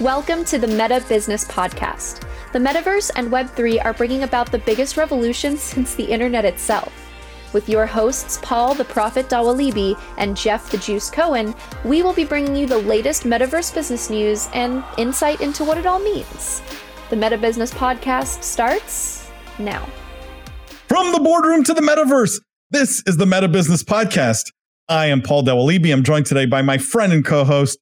Welcome to the Meta Business Podcast. The metaverse and Web3 are bringing about the biggest revolution since the internet itself. With your hosts, Paul the Prophet Dawalibi and Jeff the Juice Cohen, we will be bringing you the latest metaverse business news and insight into what it all means. The Meta Business Podcast starts now. From the boardroom to the metaverse, this is the Meta Business Podcast. I am Paul Dawalibi. I'm joined today by my friend and co host,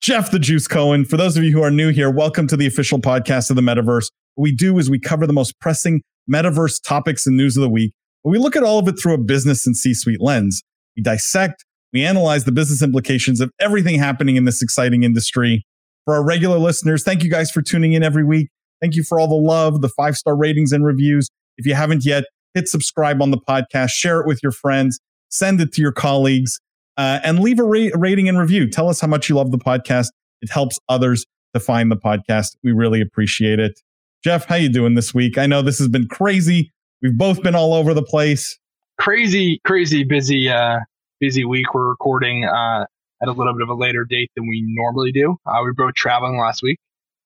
Jeff the Juice Cohen. For those of you who are new here, welcome to the official podcast of the metaverse. What we do is we cover the most pressing metaverse topics and news of the week. But we look at all of it through a business and C suite lens. We dissect, we analyze the business implications of everything happening in this exciting industry. For our regular listeners, thank you guys for tuning in every week. Thank you for all the love, the five star ratings and reviews. If you haven't yet, hit subscribe on the podcast, share it with your friends, send it to your colleagues uh, and leave a ra- rating and review. Tell us how much you love the podcast. It helps others to find the podcast. We really appreciate it. Jeff, how you doing this week? I know this has been crazy. We've both been all over the place. Crazy, crazy busy, uh, busy week. We're recording uh, at a little bit of a later date than we normally do. Uh, we were both traveling last week.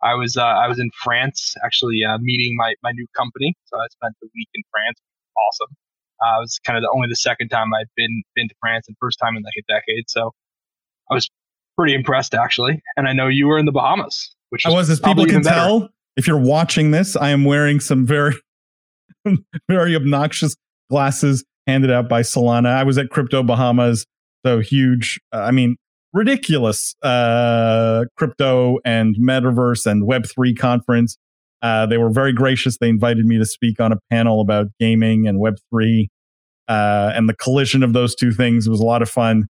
I was uh, I was in France actually uh, meeting my my new company. So I spent the week in France. Awesome. Uh, it was kind of the only the second time I'd been been to France and first time in like a decade. So I was pretty impressed actually. And I know you were in the Bahamas, which I was, as people can tell. If you're watching this, I am wearing some very, very obnoxious glasses handed out by Solana. I was at Crypto Bahamas, so huge. Uh, I mean, ridiculous uh, crypto and metaverse and Web three conference. Uh, they were very gracious. They invited me to speak on a panel about gaming and Web3 uh, and the collision of those two things. Was a lot of fun.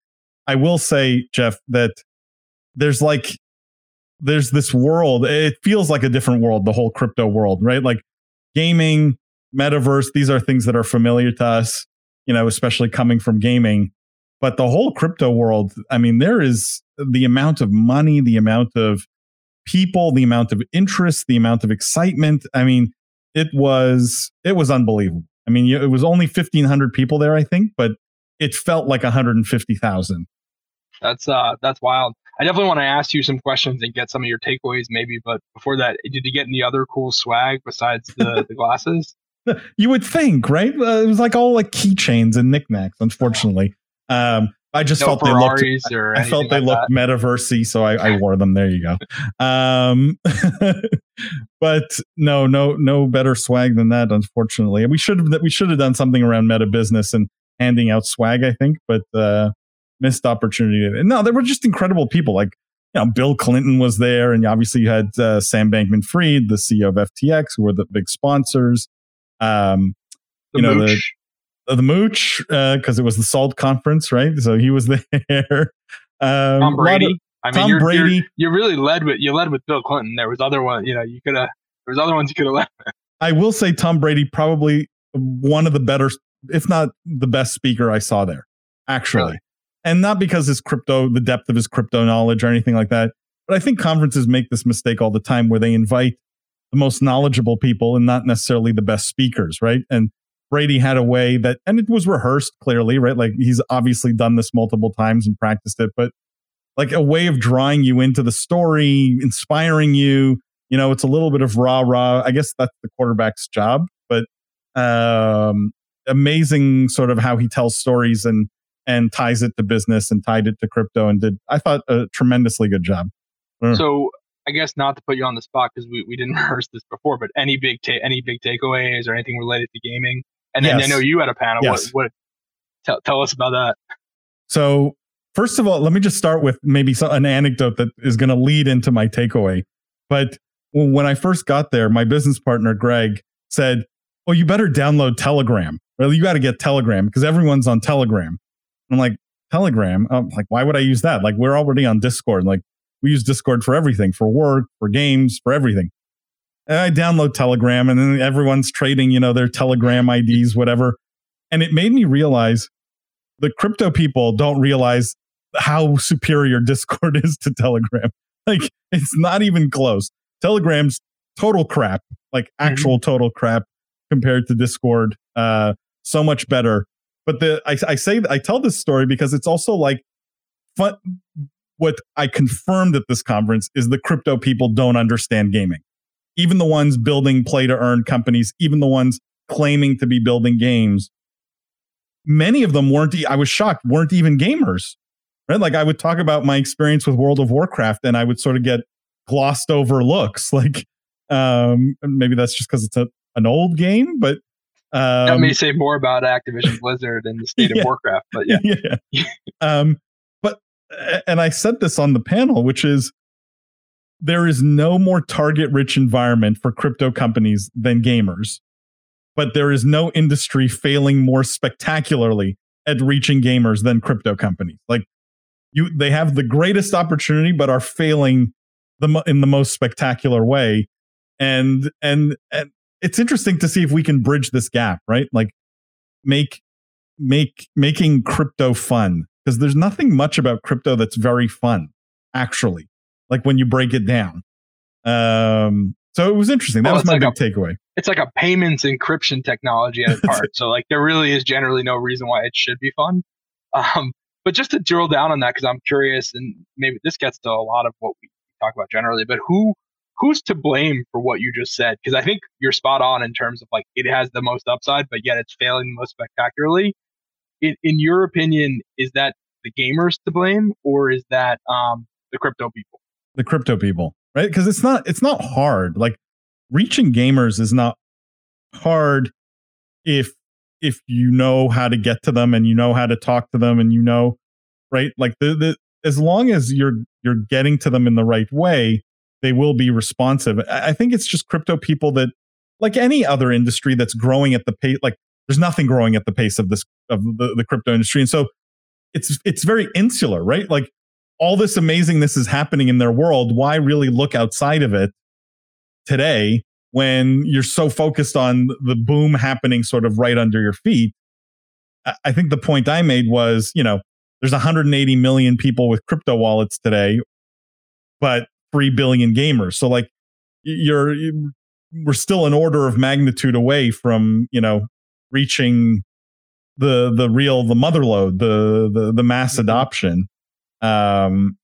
I will say, Jeff, that there's like, there's this world. It feels like a different world, the whole crypto world, right? Like gaming, metaverse, these are things that are familiar to us, you know, especially coming from gaming. But the whole crypto world, I mean, there is the amount of money, the amount of people, the amount of interest, the amount of excitement. I mean, it was it was unbelievable. I mean, it was only 1500 people there, I think, but it felt like 150,000. That's uh that's wild. I definitely want to ask you some questions and get some of your takeaways maybe, but before that, did you get any other cool swag besides the, the glasses? You would think, right? Uh, it was like all like keychains and knickknacks, unfortunately. Um, I just no felt Ferraris they looked. I felt they like looked that. metaversey, so I, I wore them. There you go. Um, but no, no, no better swag than that. Unfortunately, we should have we should have done something around meta business and handing out swag. I think, but uh, missed opportunity. And no, there were just incredible people. Like you know, Bill Clinton was there, and obviously you had uh, Sam Bankman-Fried, the CEO of FTX, who were the big sponsors. Um, The you know, the- mooch. Uh, the mooch because it was the SALT conference right so he was there um, Tom lot of- Brady. I mean, Tom you're, Brady. You're, you really led with you led with Bill Clinton. There was other one. You know, you could have. There was other ones you could have led. i will say tom brady probably one of the better if not the best speaker i saw there actually Really? and not because his crypto the depth of his crypto knowledge or anything like that but i think conferences make this mistake all the time where they invite the most knowledgeable people and not necessarily the best speakers right and brady had a way that and it was rehearsed clearly right like he's obviously done this multiple times and practiced it but like a way of drawing you into the story inspiring you you know it's a little bit of rah rah i guess that's the quarterback's job but um amazing sort of how he tells stories and and ties it to business and tied it to crypto and did i thought a tremendously good job Mm. So I guess not to put you on the spot because we, we didn't rehearse this before, but any big ta- any big takeaways or anything related to gaming? And then Yes. I know you had a panel. Yes. What, what tell tell us about that? So, first of all, let me just start with maybe an anecdote that is going to lead into my takeaway. But when I first got there, my business partner, Greg, said, Well, you better download Telegram. Well, you got to get Telegram because everyone's on Telegram. I'm like, Telegram? I'm like, why would I use that? Like, we're already on Discord. Like, we use Discord for everything, for work, for games, for everything. And I download Telegram and then everyone's trading, you know, their Telegram IDs, whatever. And it made me realize the crypto people don't realize how superior Discord is to Telegram. Like it's not even close. Telegram's total crap, like actual total crap compared to Discord. Uh, so much better. But the I, I say I tell this story because it's also like fun. what I confirmed at this conference is the crypto people don't understand gaming. Even the ones building play to earn companies, even the ones claiming to be building games, many of them weren't, I was shocked, weren't even gamers. Right? Like I would talk about my experience with World of Warcraft and I would sort of get glossed over looks. Like um, maybe that's just because it's a, an old game, but um, that may say more about Activision Blizzard and the state yeah, of Warcraft, but yeah. yeah. um, but and I said this on the panel, which is there is no more target rich environment for crypto companies than gamers, but there is no industry failing more spectacularly at reaching gamers than crypto companies. Like you, they have the greatest opportunity, but are failing the in the most spectacular way. And and and it's interesting to see if we can bridge this gap, right? Like make make making crypto fun because there's nothing much about crypto that's very fun actually like when you break it down um so it was interesting that was my like big a, takeaway it's like a payments encryption technology at its heart so like there really is generally no reason why it should be fun um but just to drill down on that because i'm curious and maybe this gets to a lot of what we talk about generally but who who's to blame for what you just said? Because I think you're spot on in terms of like it has the most upside, but yet it's failing the most spectacularly. In, in your opinion, is that the gamers to blame, or is that um, the crypto people? The crypto people, right? Because it's not it's not hard. Like reaching gamers is not hard if if you know how to get to them and you know how to talk to them and you know right like the, the as long as you're you're getting to them in the right way they will be responsive. I think it's just crypto people that, like any other industry that's growing at the pace, like there's nothing growing at the pace of this of the, the crypto industry, and so it's it's very insular, right? Like all this amazingness is happening in their world. Why really look outside of it today when you're so focused on the boom happening sort of right under your feet? I think the point I made was, you know, there's 180 million people with crypto wallets today, but 3 billion gamers. So like you're we're still an order of magnitude away from, you know, reaching the the real the mother lode, the the the mass mm-hmm. adoption. Um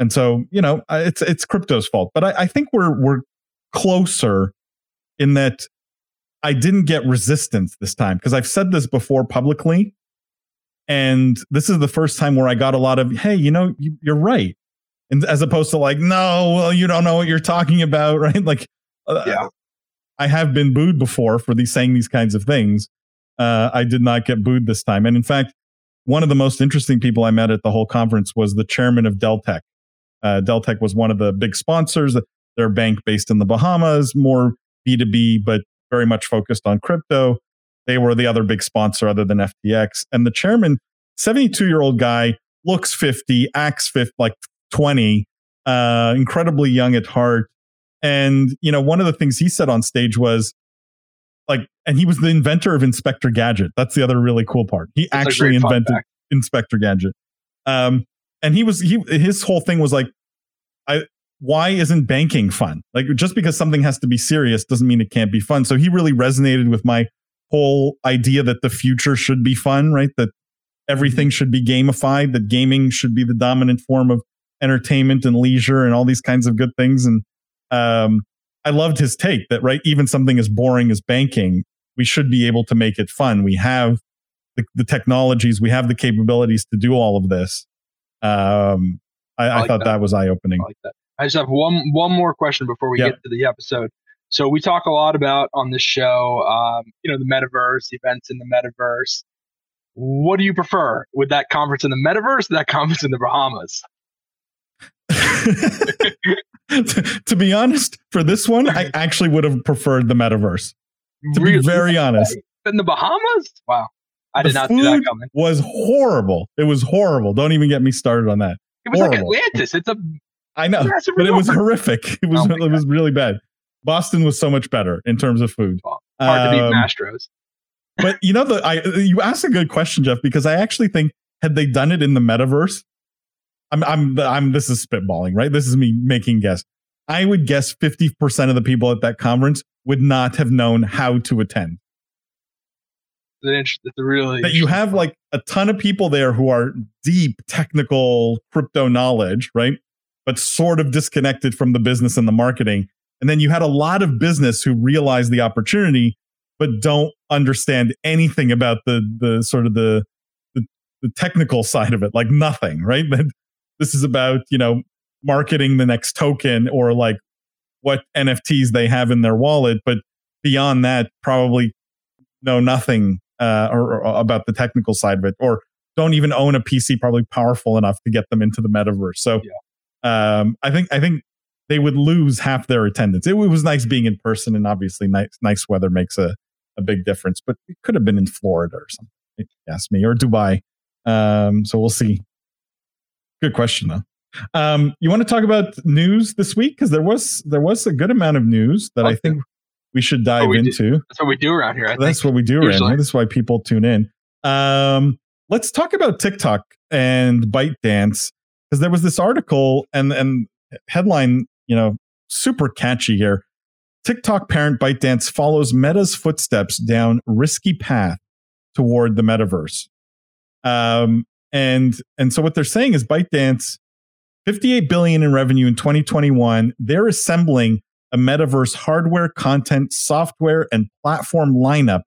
and so, you know, it's it's crypto's fault. But I, I think we're we're closer in that I didn't get resistance this time because I've said this before publicly. And this is the first time where I got a lot of, hey, you know, you, are right and as opposed to like, no, well, you don't know what you're talking about, right? Like, uh, yeah, I have been booed before for these saying these kinds of things. Uh, I did not get booed this time, and in fact, one of the most interesting people I met at the whole conference was the chairman of Deltec. Uh, was one of the big sponsors. They're bank based in the Bahamas, more B2B, but very much focused on crypto. They were the other big sponsor other than FTX. And the chairman, 72 year old guy, looks 50, acts 50, like 20, uh, incredibly young at heart. And, you know, one of the things he said on stage was like, and he was the inventor of Inspector Gadget. That's the other really cool part. He That's actually invented Inspector Gadget. Um, and he was, he, his whole thing was like, I, why isn't banking fun? Like, just because something has to be serious doesn't mean it can't be fun. So he really resonated with my whole idea that the future should be fun, right? That everything should be gamified, that gaming should be the dominant form of entertainment and leisure and all these kinds of good things. And um, I loved his take that, right, even something as boring as banking, we should be able to make it fun. We have the, the technologies, we have the capabilities to do all of this. Um, I, I, I like thought that, that was eye opening. I, like I just have one one more question before we yep. get to the episode. So we talk a lot about on this show, um, you know, the metaverse, events in the metaverse. What do you prefer? Would that conference in the metaverse, that conference in the Bahamas? to, be honest, for this one, I actually would have preferred the metaverse. To really? be very honest. In the Bahamas? Wow. I did not see that coming. Was horrible. It was horrible. Don't even get me started on that. It was horrible. like Atlantis. It's a I know, but it was horrific. It was oh it was really bad. Boston was so much better in terms of food. Well, hard um, to beat um, Mastro's. but you know, the I you asked a good question, Jeff, because I actually think had they done it in the metaverse, I'm, I'm, I'm, this is spitballing, right? This is me making guess. I would guess 50% of the people at that conference would not have known how to attend. it's really that you have like a ton of people there who are deep technical crypto knowledge, right? But sort of disconnected from the business and the marketing. And then you had a lot of business who realize the opportunity, but don't understand anything about the the sort of the the, the technical side of it, like nothing, right? This is about you know marketing the next token or like what NFTs they have in their wallet, but beyond that, probably know nothing uh, or, or, about the technical side of it, or don't even own a PC probably powerful enough to get them into the metaverse. So, yeah. um, I think I think they would lose half their attendance. It, it, was nice being in person, and obviously, nice nice weather makes a a big difference. But it could have been in Florida or something. Ask me or Dubai. Um, so we'll see. Good question though. Um, you want to talk about news this week because there was there was a good amount of news that okay. I think we should dive we into. Do. That's what we do around here. I That's what we do usually. around here. That's why people tune in. Um, let's talk about TikTok and ByteDance because there was this article and and headline, you know, super catchy here. TikTok parent ByteDance follows Meta's footsteps down risky path toward the metaverse. Um, and and so what they're saying is ByteDance 58 billion in revenue in 2021. They're assembling a metaverse hardware, content, software, and platform lineup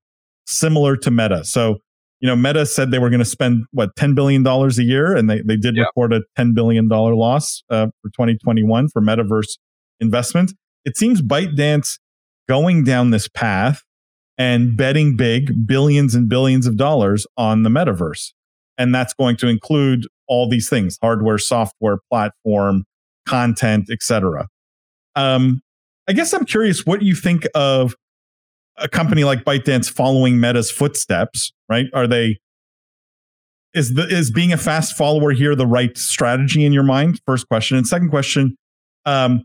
similar to Meta. So, you know, Meta said they were going to spend what 10 billion dollars a year, and they they did yep. report a 10 billion dollar loss uh, for 2021 for metaverse investment. It seems ByteDance going down this path and betting big, billions and billions of dollars on the metaverse, and that's going to include all these things hardware software platform content etc um, i guess i'm curious what you think of a company like ByteDance following Meta's footsteps, right? Are they is the is being a fast follower here the right strategy in your mind? First question. And second question, um,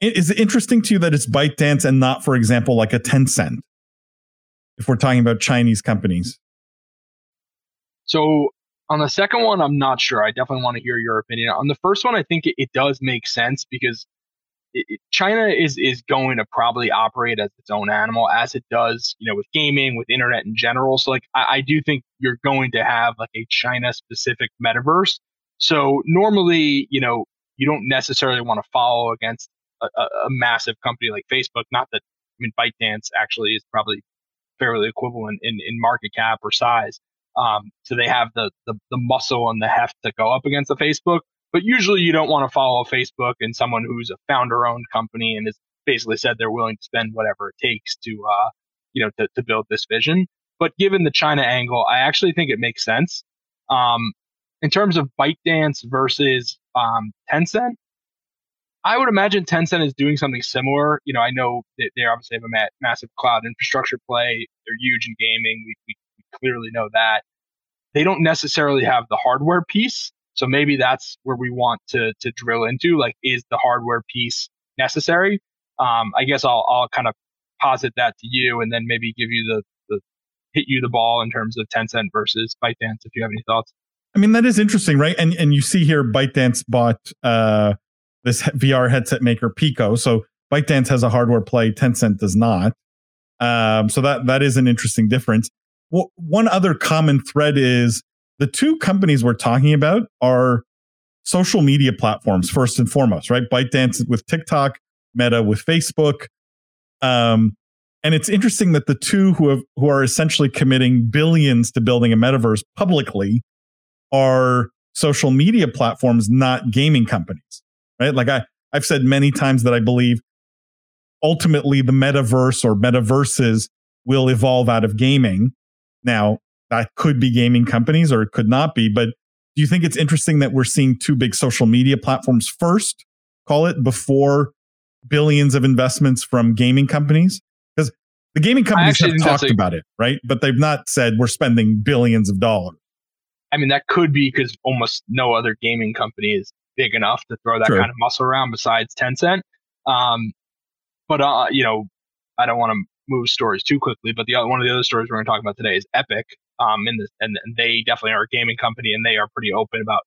is it interesting to you that it's ByteDance and not, for example, like a Tencent? If we're talking about Chinese companies. So on the second one, I'm not sure. I definitely want to hear your opinion. On the first one, I think it, it does make sense because it, China is is going to probably operate as its own animal, as it does, you know, with gaming, with internet in general. So, like, I, I do think you're going to have like a China specific metaverse. So normally, you know, you don't necessarily want to follow against a, a, a massive company like Facebook. Not that I mean, ByteDance actually is probably fairly equivalent in, in market cap or size. Um, so they have the, the, the muscle and the heft to go up against the Facebook. But usually you don't want to follow Facebook and someone who's a founder owned company and has basically said they're willing to spend whatever it takes to, uh, you know, to, to build this vision. But given the China angle, I actually think it makes sense. Um, in terms of ByteDance versus um, Tencent, I would imagine Tencent is doing something similar. You know, I know that they obviously have a ma- massive cloud infrastructure play. They're huge in gaming. We, we clearly know that. They don't necessarily have the hardware piece. So maybe that's where we want to to drill into. Like, is the hardware piece necessary? Um, I guess I'll I'll kind of posit that to you, and then maybe give you the the hit you the ball in terms of Tencent versus ByteDance. If you have any thoughts. I mean, that is interesting, right? And and you see here, ByteDance bought uh, this VR headset maker Pico. So ByteDance has a hardware play, Tencent does not. Um, so that that is an interesting difference one other common thread is the two companies we're talking about are social media platforms first and foremost, right? ByteDance with TikTok, Meta with Facebook. Um, and it's interesting that the two who have who are essentially committing billions to building a metaverse publicly are social media platforms, not gaming companies, right? Like I, I've said many times that I believe ultimately the metaverse or metaverses will evolve out of gaming now, that could be gaming companies or it could not be. But do you think it's interesting that we're seeing two big social media platforms first, call it, before billions of investments from gaming companies? Because the gaming companies have talked a, about it, right? But they've not said we're spending billions of dollars. I mean, that could be because almost no other gaming company is big enough to throw that True. kind of muscle around besides Tencent. Um, but uh, you know, I don't want to move stories too quickly, but the other, one of the other stories we're going to talk about today is Epic. Um, in the, and, they definitely are a gaming company, and they are pretty open about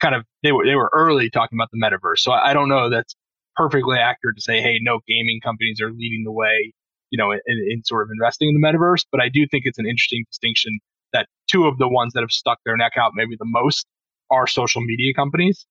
kind of they were they were early talking about the metaverse. So I, I don't know that's perfectly accurate to say, hey, no gaming companies are leading the way you know, in, in sort of investing in the metaverse. But I do think it's an interesting distinction that two of the ones that have stuck their neck out maybe the most are social media companies.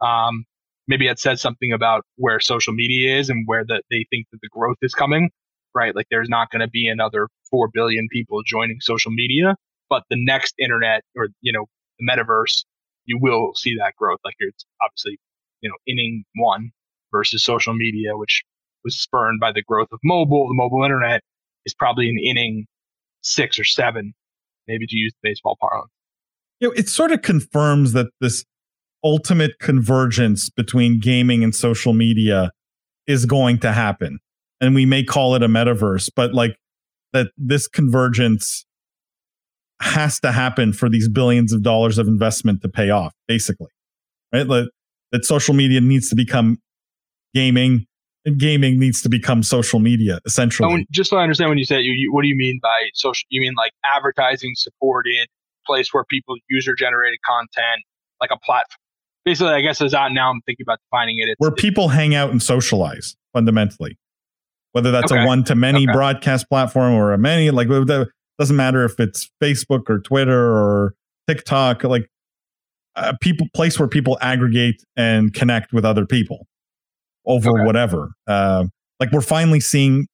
Um, maybe it says something about where social media is and where that they think that the growth is coming, right? Like there's not going to be another 4 billion people joining social media, but the next internet or, you know, the metaverse, you will see that growth. Like it's obviously, you know, inning one versus social media, which was spurned by the growth of mobile. The mobile internet is probably an inning six or seven, maybe to use baseball parlance. You know, it sort of confirms that this ultimate convergence between gaming and social media is going to happen. And we may call it a metaverse, but like that this convergence has to happen for these billions of dollars of investment to pay off, basically. Right? That, that social media needs to become gaming and gaming needs to become social media essentially. Just so I understand when you say you, you, what do you mean by social? You mean like advertising supported place where people user generated content, like a platform. Basically, I guess as out now, I'm thinking about defining it. Where people hang out and socialize fundamentally, whether that's okay. a one to many okay. broadcast platform or a many like it doesn't matter if it's Facebook or Twitter or TikTok, like a people place where people aggregate and connect with other people over okay. whatever. Uh, like we're finally seeing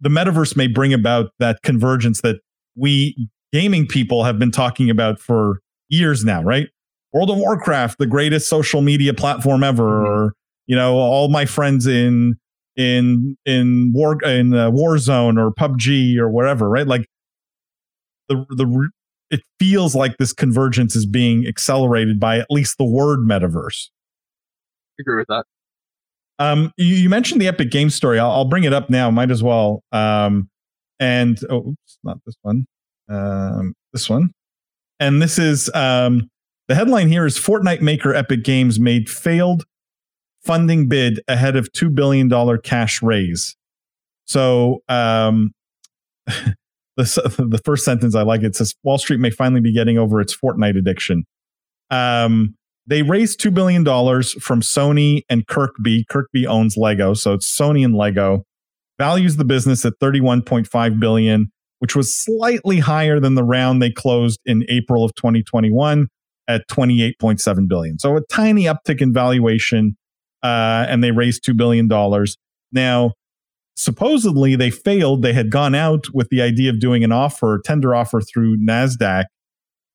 the metaverse may bring about that convergence that we gaming people have been talking about for years now, right? World of Warcraft, the greatest social media platform ever, mm-hmm. or you know, all my friends in in in war in uh, Warzone or PUBG or whatever, right? Like the the it feels like this convergence is being accelerated by at least the word metaverse. I agree with that. Um, you, you, mentioned the Epic Game Story. I'll, I'll, bring it up now. Might as well. Um, and oh, oops, not this one. Um, this one. And this is um, the headline here is Fortnite maker Epic Games made failed funding bid ahead of $2 billion cash raise. So um, the, the first sentence I like it says Wall Street may finally be getting over its Fortnite addiction. Um, they raised $2 billion from Sony and KIRKBI. KIRKBI owns Lego, so it's Sony and Lego. Values the business at 31.5 billion, which was slightly higher than the round they closed in April of 2021 at 28.7 billion. So a tiny uptick in valuation, uh, and they raised $2 billion. Now, supposedly they failed. They had gone out with the idea of doing an offer, tender offer through NASDAQ,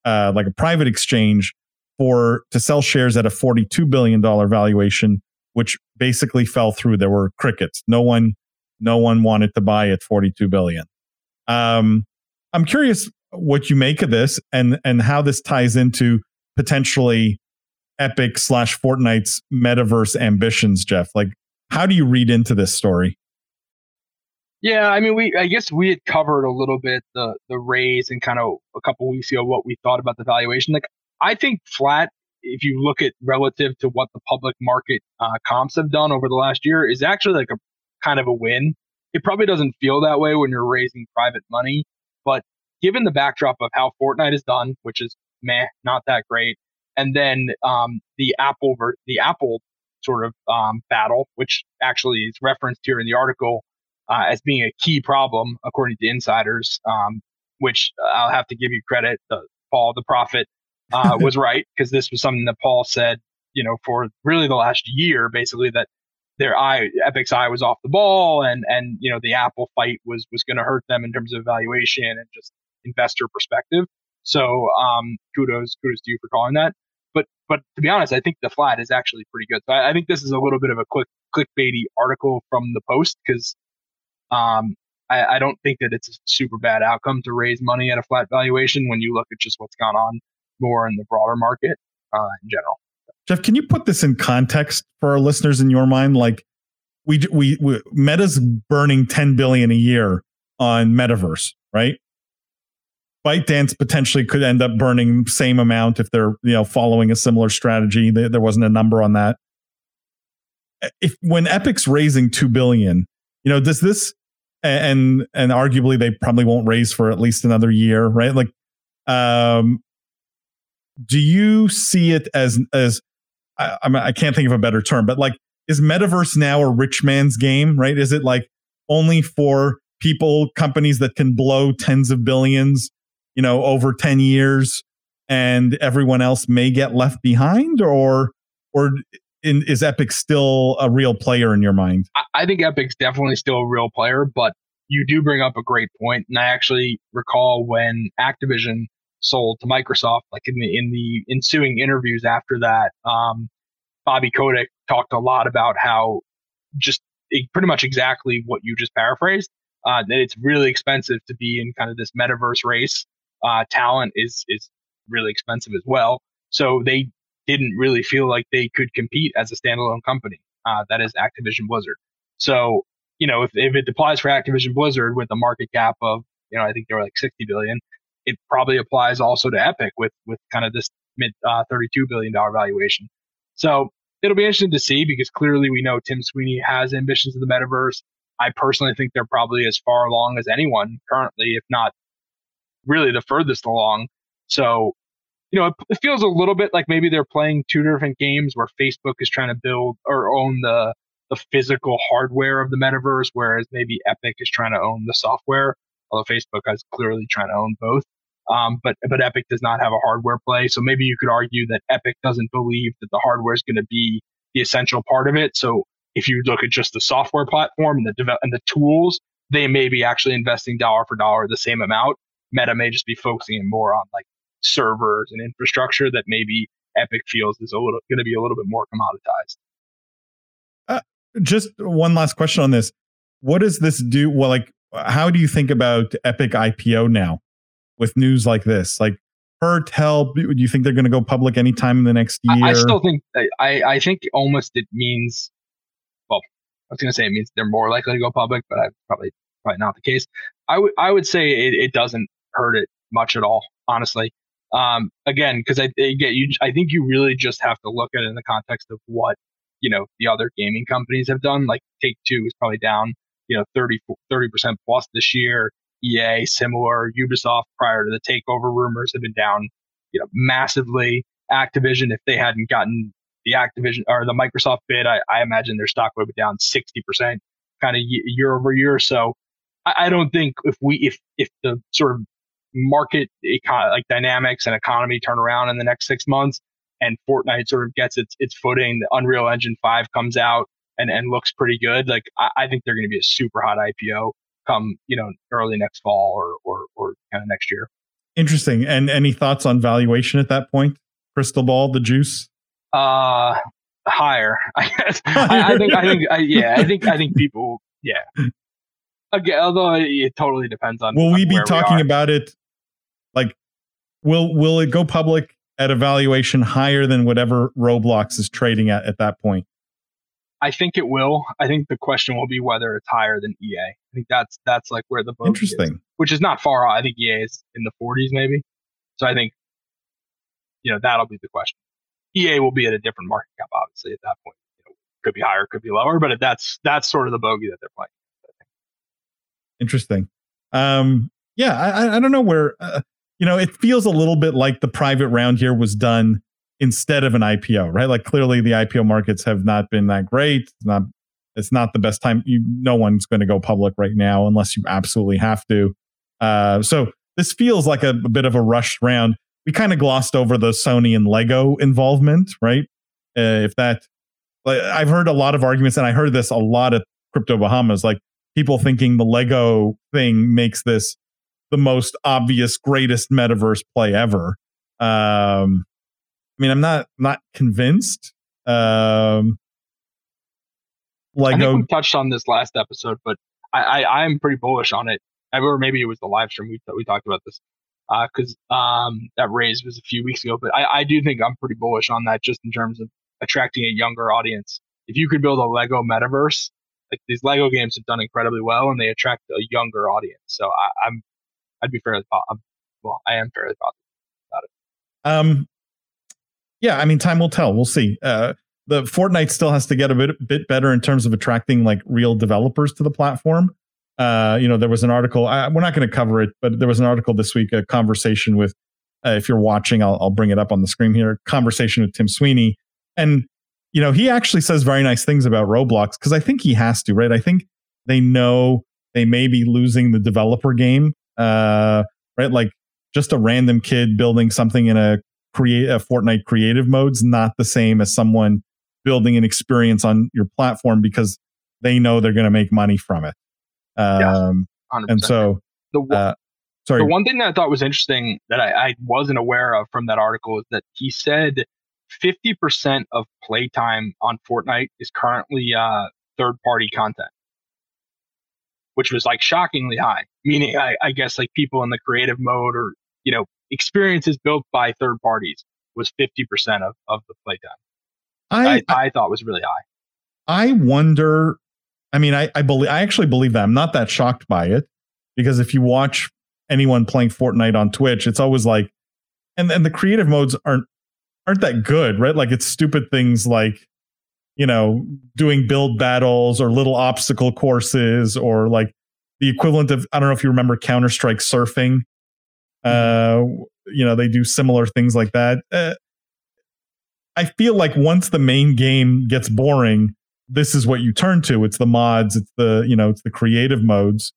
uh, like a private exchange for to sell shares at a $42 billion valuation, which basically fell through. There were crickets. No one, no one wanted to buy at 42 billion. Um, I'm curious what you make of this and and how this ties into potentially Epic slash Fortnite's metaverse ambitions, Jeff. Like, how do you read into this story? Yeah, I mean, we I guess we had covered a little bit the the raise and kind of a couple weeks ago what we thought about the valuation. Like, I think flat, if you look at relative to what the public market uh, comps have done over the last year, is actually like a kind of a win. It probably doesn't feel that way when you're raising private money, but given the backdrop of how Fortnite is done, which is meh, not that great, and then um, the Apple ver- the Apple sort of um, battle, which actually is referenced here in the article uh, as being a key problem according to insiders, um, which I'll have to give you credit. The, Paul the Prophet uh, was right because this was something that Paul said, you know, for really the last year, basically that their eye, Epic's eye was off the ball, and and you know the Apple fight was was going to hurt them in terms of valuation and just investor perspective. So um, kudos kudos to you for calling that. But but to be honest, I think the flat is actually pretty good. So I, I think this is a little bit of a quick clickbaity article from the Post because um, I, I, don't think that it's a super bad outcome to raise money at a flat valuation when you look at just what's gone on more in the broader market uh, in general. Jeff, can you put this in context for our listeners in your mind? Like, we, we, we Meta's burning 10 billion a year on metaverse, right? ByteDance potentially could end up burning same amount if they're you know following a similar strategy. There, wasn't a number on that. If when Epic's raising two billion, you know, does this and and arguably they probably won't raise for at least another year, right? Like, um, do you see it as as I, I, I can't think of a better term, but like is metaverse now a rich man's game, right? Is it like only for people, companies that can blow tens of billions, you know, over 10 years and everyone else may get left behind or or in, is Epic still a real player in your mind? I, think Epic's definitely still a real player, but you do bring up a great point, and I actually recall when Activision sold to Microsoft, like in the in the ensuing interviews after that, um, Bobby Kotick talked a lot about how just pretty much exactly what you just paraphrased. Uh, that it's really expensive to be in kind of this metaverse race. Uh, talent is is really expensive as well. So they didn't really feel like they could compete as a standalone company. Uh, that is Activision Blizzard. So you know, if, if it applies for Activision Blizzard with a market cap of, you know, I think they were like 60 billion, it probably applies also to Epic with, with kind of this mid uh, 32 billion dollar valuation. So it'll be interesting to see because clearly we know Tim Sweeney has ambitions in the metaverse. I personally think they're probably as far along as anyone currently, if not really the furthest along. So, you know, it, it feels a little bit like maybe they're playing two different games where Facebook is trying to build or own the the physical hardware of the metaverse, whereas maybe Epic is trying to own the software, although Facebook is clearly trying to own both. Um, but but Epic does not have a hardware play, so maybe you could argue that Epic doesn't believe that the hardware is going to be the essential part of it. So if you look at just the software platform and the dev- and the tools, they may be actually investing dollar for dollar the same amount. Meta may just be focusing more on like servers and infrastructure that maybe Epic feels is a little going to be a little bit more commoditized uh, just one last question on this. What does this do? Well, like, how do you think about Epic IPO now with news like this? Like, hurt, help? Do you think they're going to go public anytime in the next year? I, I still think I, I think almost it means. Well, I was going to say it means they're more likely to go public, but I probably probably not the case. I would I would say it, it doesn't hurt it much at all, honestly. Um, again, because I again, you I think you really just have to look at it in the context of what you know the other gaming companies have done. Like Take Two is probably down you know 30 percent plus this year. EA similar. Ubisoft prior to the takeover rumors have been down you know massively. Activision, if they hadn't gotten the Activision or the Microsoft bid, I, I imagine their stock would be down 60 percent kind of year over year. So I don't think if we if if the sort of market econ- like dynamics and economy turn around in the next six months, and Fortnite sort of gets its its footing. The Unreal Engine five comes out and and looks pretty good. Like I, I think they're going to be a super hot IPO come you know early next fall or or or kind of next year. Interesting. And any thoughts on valuation at that point? Crystal ball, the juice. Uh, higher. I guess. I, I think. I think. I, yeah. I think. I think people. Yeah. Again, although it totally depends on. Will on we be talking we about it? Like, will will it go public at a valuation higher than whatever Roblox is trading at at that point? I think it will. I think the question will be whether it's higher than EA. I think that's that's like where the boat interesting, is, which is not far off. I think EA is in the 40s maybe. So I think you know that'll be the question. EA will be at a different market cap, obviously at that point. You know, could be higher, could be lower, but that's that's sort of the bogey that they're playing. Interesting. Um, yeah, I I don't know where. Uh, you know, it feels a little bit like the private round here was done instead of an IPO, right? Like clearly the IPO markets have not been that great. It's not it's not the best time. You, no one's going to go public right now unless you absolutely have to. Uh, so this feels like a, a bit of a rushed round. We kind of glossed over the Sony and Lego involvement, right? Uh, if that, like, I've heard a lot of arguments, and I heard this a lot at Crypto Bahamas, like people thinking the Lego thing makes this the most obvious, greatest metaverse play ever. Um, I mean, I'm not not convinced. Um, Lego. We touched on this last episode, but I, I am pretty bullish on it. Or maybe it was the live stream we we talked about this because uh, um, that raise was a few weeks ago. But I, I do think I'm pretty bullish on that, just in terms of attracting a younger audience. If you could build a Lego metaverse, like these Lego games have done incredibly well, and they attract a younger audience. So I, I'm I'd be fairly positive. Well, I am fairly positive about it. Um, yeah, I mean, time will tell. We'll see. Uh, the Fortnite still has to get a bit bit better in terms of attracting like real developers to the platform. Uh, you know, there was an article. I, we're not going to cover it, but there was an article this week, a conversation with. Uh, if you're watching, I'll, I'll bring it up on the screen here. Conversation with Tim Sweeney, and you know, he actually says very nice things about Roblox because I think he has to, right? I think they know they may be losing the developer game. Uh, right, like just a random kid building something in a create a Fortnite creative mode's not the same as someone building an experience on your platform because they know they're going to make money from it. Um, yeah, and so the one, uh, sorry, the one thing that I thought was interesting that I, I wasn't aware of from that article is that he said 50% of playtime on Fortnite is currently uh, third party content, which was like shockingly high. Meaning, I, I guess like people in the creative mode or, you know, experiences built by third parties was 50% of, of the playtime. I, I, I thought was really high. I wonder. I mean, I, I believe I actually believe that. I'm not that shocked by it because if you watch anyone playing Fortnite on Twitch, it's always like, and and the creative modes aren't aren't that good, right? Like it's stupid things like, you know, doing build battles or little obstacle courses or like the equivalent of I don't know if you remember Counter Strike surfing. Mm-hmm. Uh, you know, they do similar things like that. Uh, I feel like once the main game gets boring, this is what you turn to. It's the mods, it's the you know, it's the creative modes.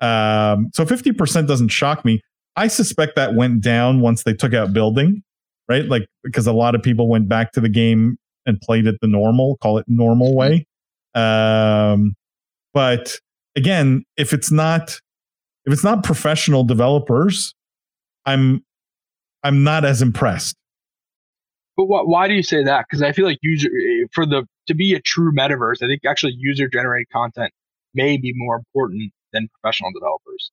Um, so fifty percent doesn't shock me. I suspect that went down once they took out building right? Like because a lot of people went back to the game and played it the normal, call it normal way. Um, but again, if it's not if it's not professional developers, I'm I'm not as impressed. But what, why do you say that? Because I feel like user eh, for the to be a true metaverse, I think actually user generated content may be more important than professional developers.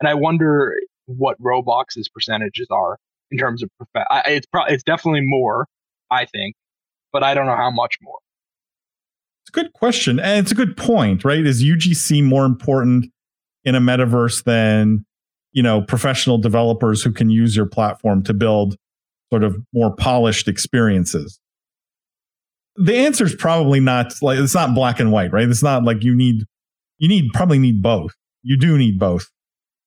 And I wonder what Roblox's percentages are in terms of prof- I, it's pro- it's definitely more, I think, but I don't know how much more. Good question, and it's a good point, right? Is UGC more important in a metaverse than you know professional developers who can use your platform to build sort of more polished experiences? The answer is probably not like it's not black and white, right? It's not like you need you need probably need both. You do need both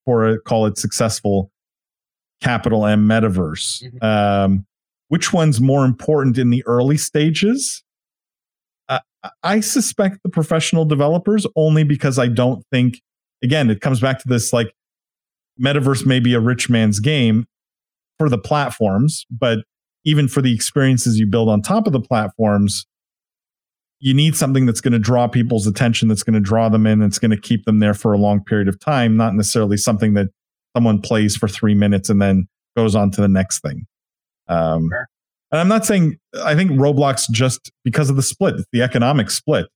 for a call it successful capital M metaverse. Mm-hmm. Um, which one's more important in the early stages? I suspect the professional developers only because I don't think, again, it comes back to this like metaverse may be a rich man's game for the platforms, but even for the experiences you build on top of the platforms, you need something that's going to draw people's attention, that's going to draw them in, that's going to keep them there for a long period of time, not necessarily something that someone plays for three minutes and then goes on to the next thing. Um, sure. And I'm not saying I think Roblox just because of the split, the economic split,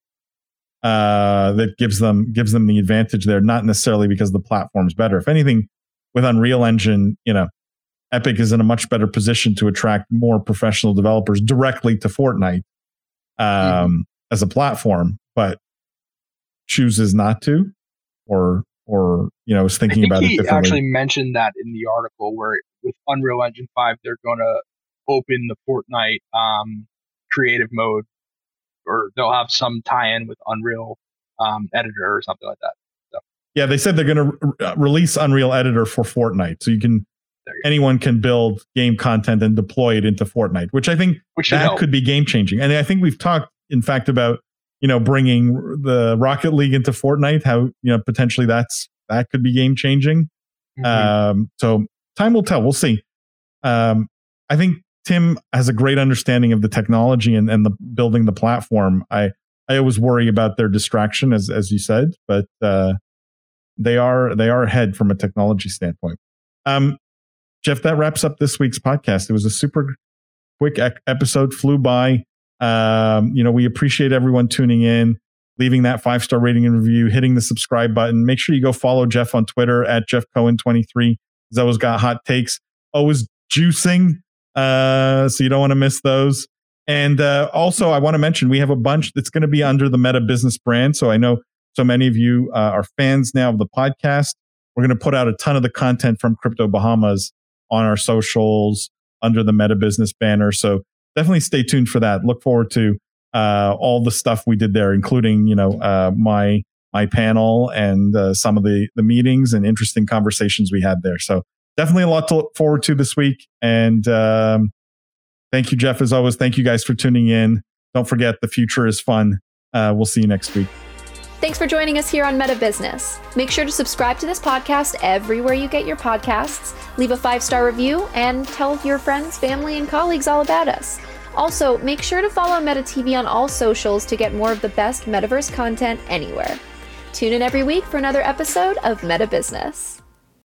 uh, that gives them gives them the advantage there. Not necessarily because the platform's better. If anything, with Unreal Engine, you know, Epic is in a much better position to attract more professional developers directly to Fortnite um, mm-hmm. as a platform, but chooses not to, or or you know, was thinking about he it differently. actually mentioned that in the article where with Unreal Engine 5, they're going to open the Fortnite um, creative mode or they'll have some tie-in with Unreal um, Editor or something like that. So. Yeah, they said they're going to re- uh, release Unreal Editor for Fortnite, so you can you anyone go. can build game content and deploy it into Fortnite, which I think which that help. could be game changing. And I think we've talked, in fact, about you know, bringing the Rocket League into Fortnite, how, you know, potentially that's, that could be game changing. Mm-hmm. Um, so time will tell. We'll see. Um, I think Tim has a great understanding of the technology and, and the building the platform. I, I always worry about their distraction, as, as you said, but, uh, they are, they are ahead from a technology standpoint. Um, Jeff, that wraps up this week's podcast. It was a super quick episode, flew by. Um, you know, we appreciate everyone tuning in, leaving that five star rating and review, hitting the subscribe button. Make sure you go follow Jeff on Twitter at Jeff Cohen23. He's always got hot takes, always juicing. Uh, so you don't want to miss those. And uh, also, I want to mention we have a bunch that's going to be under the Meta Business brand. So I know so many of you uh, are fans now of the podcast. We're going to put out a ton of the content from Crypto Bahamas on our socials under the Meta Business banner. So definitely stay tuned for that. Look forward to uh, all the stuff we did there, including you know uh, my my panel and uh, some of the the meetings and interesting conversations we had there. So definitely a lot to look forward to this week. And um, thank you, Jeff, as always. Thank you guys for tuning in. Don't forget, the future is fun. Uh, we'll see you next week. Thanks for joining us here on Meta Business. Make sure to subscribe to this podcast everywhere you get your podcasts, leave a five star review, and tell your friends, family, and colleagues all about us. Also, make sure to follow Meta TV on all socials to get more of the best metaverse content anywhere. Tune in every week for another episode of Meta Business.